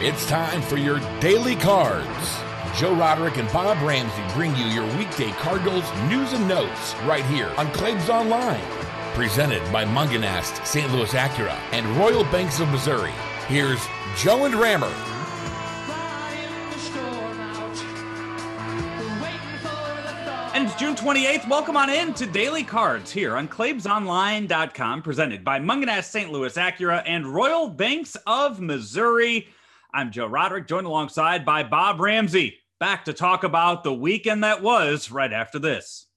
It's time for your daily cards. Joe Roderick and Bob Ramsey bring you your weekday Cardinals news and notes right here on Claibs Online. Presented by Mungenast, St. Louis Acura, and Royal Banks of Missouri. Here's Joe and Rammer. And June 28th. Welcome on in to Daily Cards here on ClaibsOnline.com, presented by Mungenast, St. Louis Acura and Royal Banks of Missouri. I'm Joe Roderick, joined alongside by Bob Ramsey. Back to talk about the weekend that was right after this.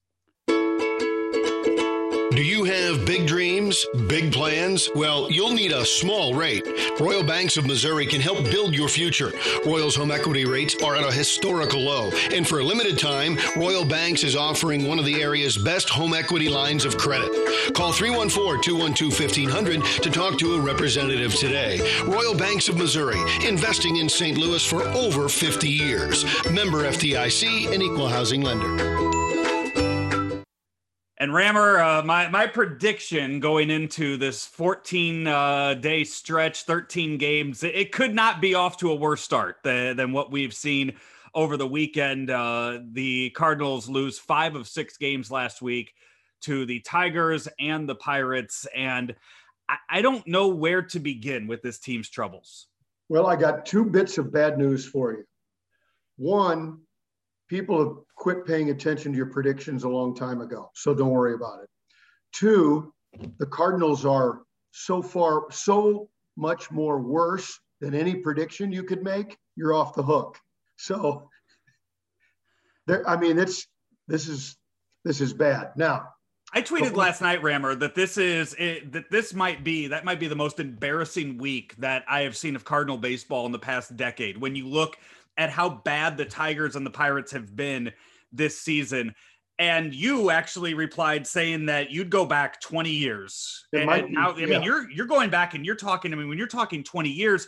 Do you have big dreams, big plans? Well, you'll need a small rate. Royal Banks of Missouri can help build your future. Royal's home equity rates are at a historical low, and for a limited time, Royal Banks is offering one of the area's best home equity lines of credit. Call 314 212 1500 to talk to a representative today. Royal Banks of Missouri, investing in St. Louis for over 50 years. Member FDIC and equal housing lender. And Rammer, uh, my my prediction going into this 14 uh, day stretch, 13 games, it, could not be off to a worse start than, than what we've seen over the weekend. Uh, the Cardinals lose five of six games last week to the Tigers and the Pirates, and I, I don't know where to begin with this team's troubles. Well, I got two bits of bad news for you. One, people have quit paying attention to your predictions a long time ago. So don't worry about it. Two, the Cardinals are so far so much more worse than any prediction you could make. You're off the hook. So there, I mean, it's this is this is bad. Now, I tweeted last night, Rammer, that this is it, that this might be that might be the most embarrassing week that I have seen of Cardinal baseball in the past decade. When you look at how bad the Tigers and the Pirates have been this season. And you actually replied saying that you'd go back 20 years. and, and now, I mean, you're you're going back and you're talking. I mean, when you're talking 20 years,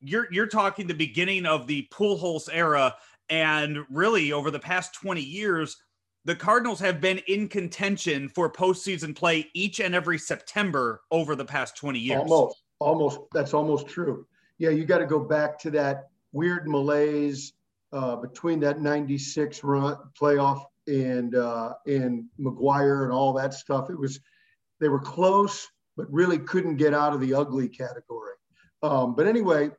you're you're talking the beginning of the Pujols era, and really over the past 20 years, the Cardinals have been in contention for postseason play each and every September over the past 20 years. Almost, almost. That's almost true. Yeah, you got to go back to that weird malaise uh, between that 96 run playoff and uh, and McGwire and all that stuff. It was they were close, but really couldn't get out of the ugly category. Um, but anyway,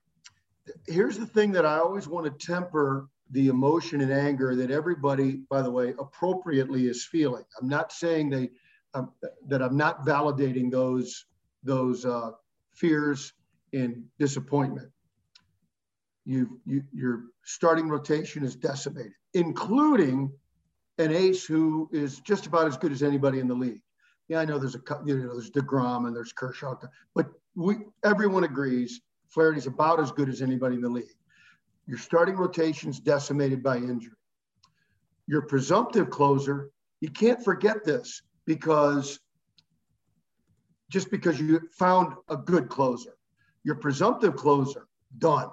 here's the thing that I always want to temper the emotion and anger that everybody, by the way, appropriately is feeling. I'm not saying they um, that I'm not validating those those uh, fears and disappointment you, you your starting rotation is decimated, including an ace who is just about as good as anybody in the league. Yeah, I know there's a you know there's Degrom and there's Kershaw, but we everyone agrees Flaherty's about as good as anybody in the league. Your starting rotation's decimated by injury. Your presumptive closer, you can't forget this because just because you found a good closer, your presumptive closer done.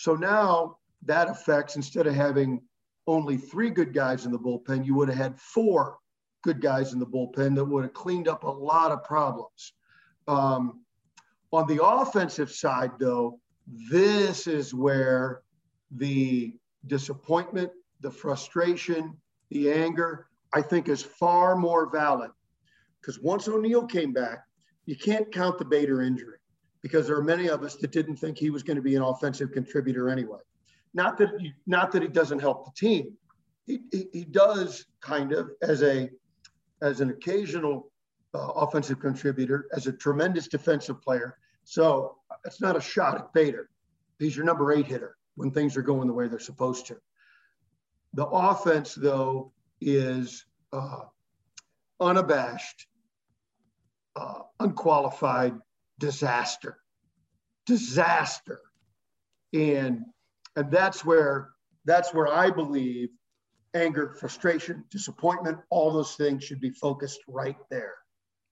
So now that affects instead of having only three good guys in the bullpen, you would have had four good guys in the bullpen that would have cleaned up a lot of problems. Um, on the offensive side, though, this is where the disappointment, the frustration, the anger, I think is far more valid. Because once O'Neill came back, you can't count the Bader injury because there are many of us that didn't think he was going to be an offensive contributor anyway. Not that he, not that he doesn't help the team. He, he, he does kind of as a as an occasional uh, offensive contributor, as a tremendous defensive player. So it's not a shot at Bader. He's your number eight hitter when things are going the way they're supposed to. The offense, though, is uh, unabashed, uh, unqualified, disaster, disaster. And, and that's where, that's where I believe anger, frustration, disappointment, all those things should be focused right there.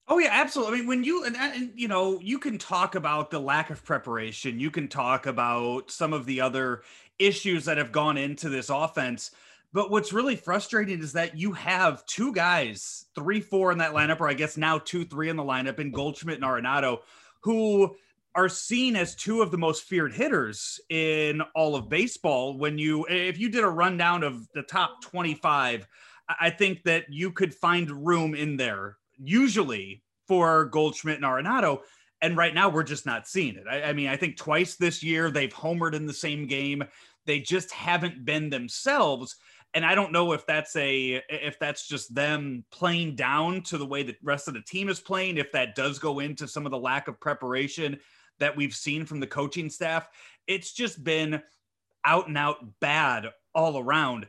Oh yeah, absolutely. I mean, when you and, and, you know, you can talk about the lack of preparation. You can talk about some of the other issues that have gone into this offense. But what's really frustrating is that you have two guys, three, four in that lineup, or I guess now two, three in the lineup, in Goldschmidt and Arenado, who are seen as two of the most feared hitters in all of baseball. When you, if you did a rundown of the top 25, I think that you could find room in there, usually for Goldschmidt and Arenado. And right now, we're just not seeing it. I, I mean, I think twice this year they've homered in the same game. They just haven't been themselves and I don't know if that's a if that's just them playing down to the way the rest of the team is playing. If that does go into some of the lack of preparation that we've seen from the coaching staff, it's just been out and out bad all around.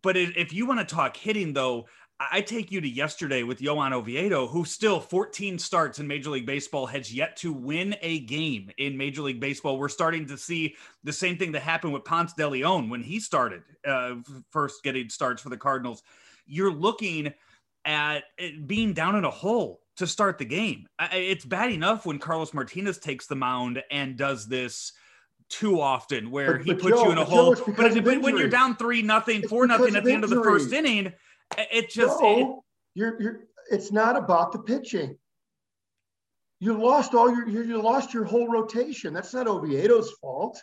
But if you want to talk hitting, though, I take you to yesterday with Johan Oviedo, who still 14 starts in Major League Baseball has yet to win a game in Major League Baseball. We're starting to see the same thing that happened with Ponce de Leon when he started uh, first getting starts for the Cardinals. You're looking at being down in a hole to start the game. It's bad enough when Carlos Martinez takes the mound and does this too often where but, he puts Joe, you in a hole. But, but when you're down three nothing, four nothing at the end of the first inning it just no, it, you're you're it's not about the pitching. You lost all your you lost your whole rotation. That's not Oviedo's fault.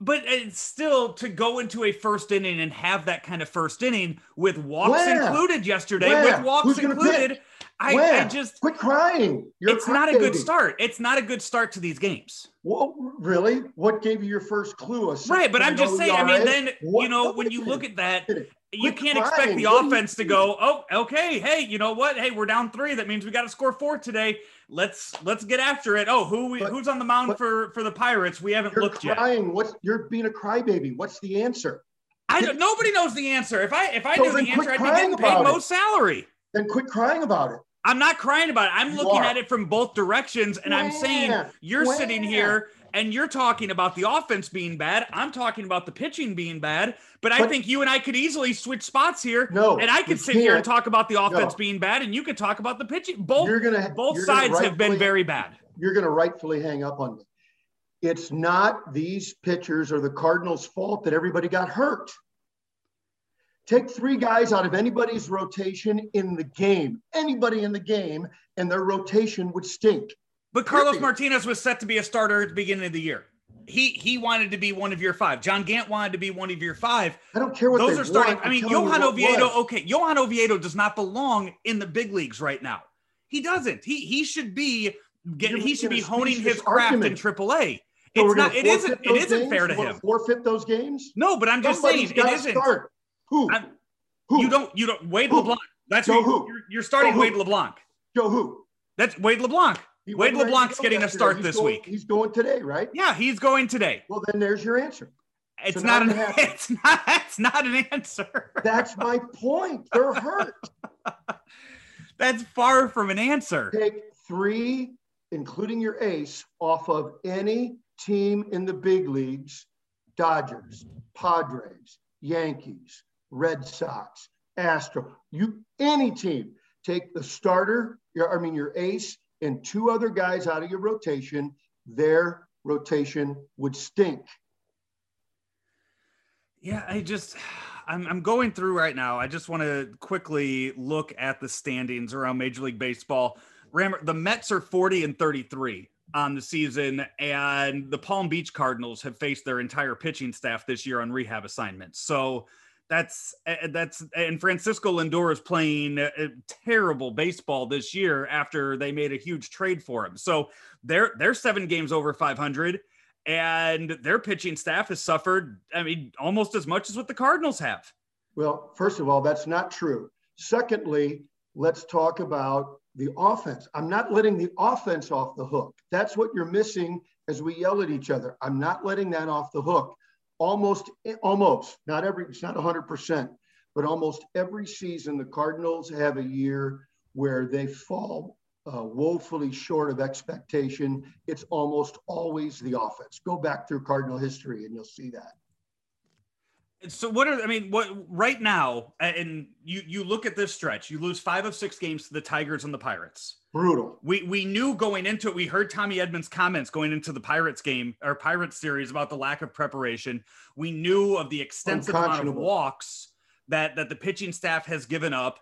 But it's still to go into a first inning and have that kind of first inning with walks Where? included yesterday, Where? with walks included. I, I, just quit crying. You're it's not a good start. It's not a good start to these games. Well, really? What gave you your first clue? right, but I'm just saying. I mean, then what? you know when you look at that, you can't expect the offense to go, oh, okay, hey, you know what? Hey, we're down three. That means we got to score four today. Let's let's get after it. Oh, who but, who's on the mound for for the Pirates? We haven't looked crying. yet. What's you're being a crybaby? What's the answer? I don't, nobody knows the answer. If I if I so knew the answer, I'd be getting paid most salary. Then quit crying about it. I'm not crying about it. I'm looking at it from both directions, and I'm saying you're sitting here and you're talking about the offense being bad. I'm talking about the pitching being bad. But, but I think you and I could easily switch spots here. No, and I could sit here and talk about the offense no. being bad, and you could talk about the pitching. Both you're gonna, both you're sides have been very bad. You're going to rightfully hang up on me. It's not these pitchers or the Cardinals' fault that everybody got hurt. Take three guys out of anybody's rotation in the game, anybody in the game, and their rotation would stink. But Carlos Martinez was set to be a starter at the beginning of the year. He he wanted to be one of your five. John Gant wanted to be one of your five. I don't care what those are starting. I mean, Johan Oviedo. Okay, Johan Oviedo does not belong in the big leagues right now. He doesn't. He he should be getting. He should be honing his craft argument. in AAA. So it's not. It isn't. It isn't games? fair to him. Forfeit those games. No, but I'm just Somebody's saying it isn't. Start. Who? I'm, who? You don't. You don't. Wade who? LeBlanc. That's Joe who. You're, you're starting Wade LeBlanc. Joe who? That's Wade LeBlanc. He Wade LeBlanc's getting a start he's this going, week. He's going today, right? Yeah, he's going today. Well, then there's your answer. It's so not an it's not it's not an answer. That's my point. They're hurt. That's far from an answer. Take three, including your ace, off of any team in the big leagues: Dodgers, Padres, Yankees, Red Sox, Astro. You any team. Take the starter, your, I mean your ace, and two other guys out of your rotation, their rotation would stink. Yeah, I just I'm, I'm going through right now. I just want to quickly look at the standings around Major League Baseball. Rammer, the Mets are 40 and 33 on the season, and the Palm Beach Cardinals have faced their entire pitching staff this year on rehab assignments. So that's eh, eh, that's and Francisco Lindor is playing terrible baseball this year after they made a huge trade for him. So they're they're seven games over 500 and their pitching staff has suffered I mean almost as much as what the Cardinals have. Well, first of all, that's not true. Secondly, let's talk about the offense. I'm not letting the offense off the hook. That's what you're missing as we yell at each other. I'm not letting that off the hook almost, almost, not every, it's not 100%, but almost every season, the Cardinals have a year where they fall uh, woefully short of expectation. It's almost always the offense. Go back through Cardinal history and you'll see that. So what are I mean? What right now? And you you look at this stretch. You lose five of six games to the Tigers and the Pirates. Brutal. We we knew going into it. We heard Tommy Edman's comments going into the Pirates game or Pirates series about the lack of preparation. We knew of the extensive amount of walks that that the pitching staff has given up.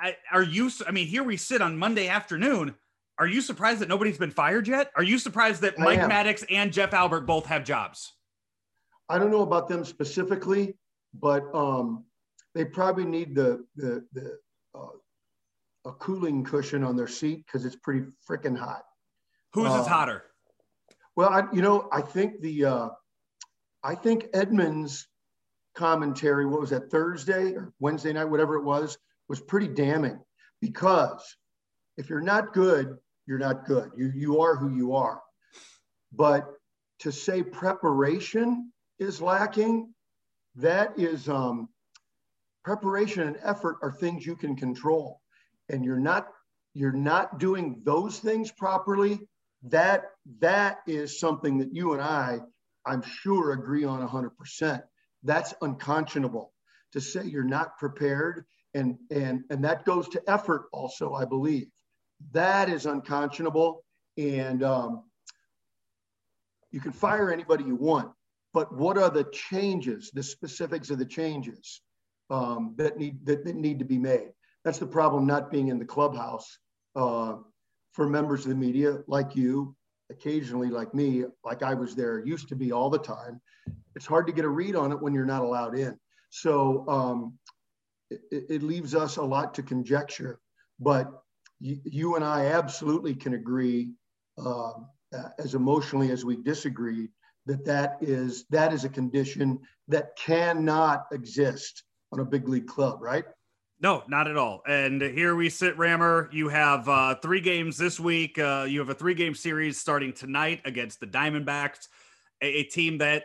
I, are you? I mean, here we sit on Monday afternoon. Are you surprised that nobody's been fired yet? Are you surprised that Mike Maddux and Jeff Albert both have jobs? I don't know about them specifically, but um, they probably need the the, the uh, a cooling cushion on their seat because it's pretty freaking hot. Who's uh, is hotter? Well, I, you know, I think the uh, I think Edman's commentary. What was that Thursday or Wednesday night, whatever it was, was pretty damning because if you're not good, you're not good. You you are who you are. But to say preparation is lacking, that is um, preparation and effort are things you can control, and you're not you're not doing those things properly. That that is something that you and I, I'm sure, agree on 100%. That's unconscionable to say you're not prepared, and and and that goes to effort also, I believe. That is unconscionable. And um, you can fire anybody you want, but what are the changes, the specifics of the changes um, that, need, that, that, need to be made? That's the problem not being in the clubhouse uh, for members of the media like you, occasionally like me, like I was there, used to be all the time. It's hard to get a read on it when you're not allowed in. So um, it, it leaves us a lot to conjecture, but you, you and I absolutely can agree, uh, as emotionally as we disagree, that that is that is a condition that cannot exist on a big league club, right? No, not at all. And here we sit, Rammer. You have uh, three games this week. Uh, you have a three-game series starting tonight against the Diamondbacks, a, a team that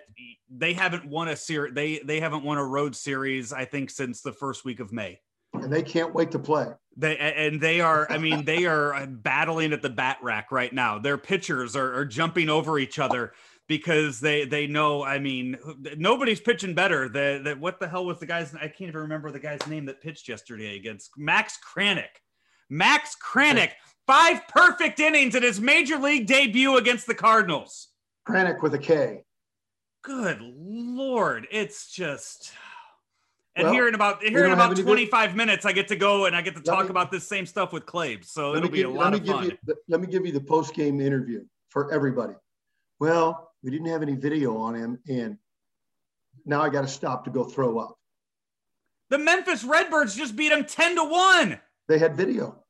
they haven't won a series. They they haven't won a road series, I think, since the first week of May and they can't wait to play. They and they are. I mean, they are battling at the bat rack right now. Their pitchers are, are jumping over each other because they they know. I mean, nobody's pitching better. That that what the hell was the guy's? I can't even remember the guy's name that pitched yesterday against Max Kranick. Max Kranick, five perfect innings in his major league debut against the Cardinals. Kranick with a K. Good lord, it's just and well, here in about here in about 25 good... minutes, I get to go and I get to talk me, about this same stuff with Claves. So it'll be a lot of fun. You, let me give you the post game interview for everybody. Well, we didn't have any video on him, and now I got to stop to go throw up. The Memphis Redbirds just beat him 10 to 1. They had video.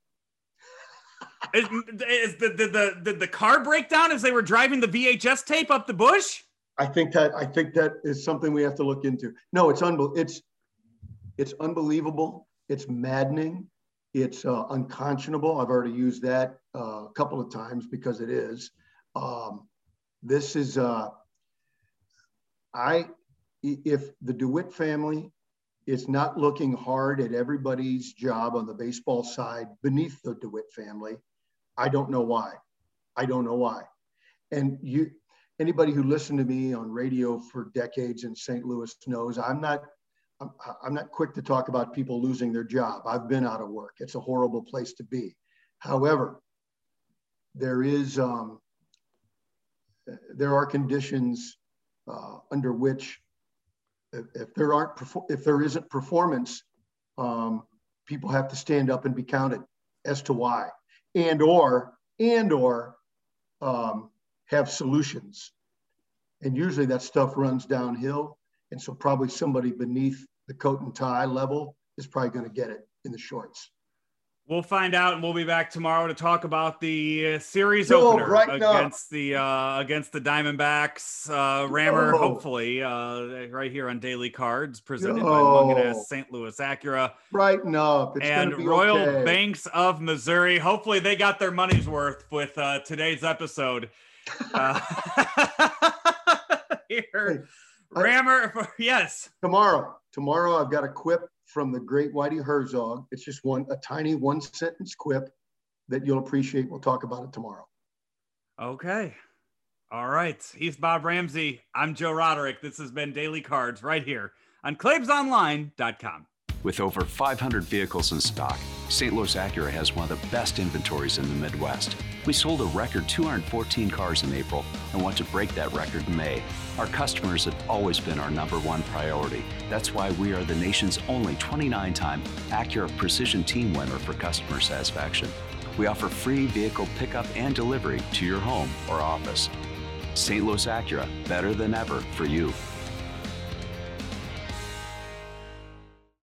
is, is the, the, the, the car breakdown as they were driving the VHS tape up the bush? I think that I think that is something we have to look into. No, it's unbelievable. It's it's unbelievable. It's maddening. It's uh, unconscionable. I've already used that uh, a couple of times because it is. Um, this is, uh, I, if the DeWitt family is not looking hard at everybody's job on the baseball side beneath the DeWitt family, I don't know why. I don't know why. And you, anybody who listened to me on radio for decades in St. Louis knows I'm not I'm, I'm not quick to talk about people losing their job. I've been out of work. It's a horrible place to be. However, there is um, there are conditions uh, under which if, if, there aren't if there isn't performance, um, people have to stand up and be counted as to why, and or and or um, have solutions. And usually that stuff runs downhill, and so probably somebody beneath the coat and tie level is probably going to get it in the shorts. We'll find out, and we'll be back tomorrow to talk about the uh, series no, opener right against the uh, against the Diamondbacks. Uh, Rammer, no. hopefully, uh, right here on Daily Cards, presented no. by Mungenast St. Louis Acura. Right it's and Royal okay. Banks of Missouri. Hopefully, they got their money's worth with uh, today's episode. Uh, here, Rammer, yes. Tomorrow, Tomorrow, I've got a quip from the great Whitey Herzog. It's just one, a tiny one sentence quip that you'll appreciate. We'll talk about it tomorrow. Okay. All right. He's Bob Ramsey. I'm Joe Roderick. This has been Daily Cards right here on ClaibsOnline.com. With over 500 vehicles in stock, St. Louis Acura has one of the best inventories in the Midwest. We sold a record 214 cars in April and want to break that record in May. Our customers have always been our number one priority. That's why we are the nation's only 29 time Acura Precision Team winner for customer satisfaction. We offer free vehicle pickup and delivery to your home or office. St. Louis Acura, better than ever for you.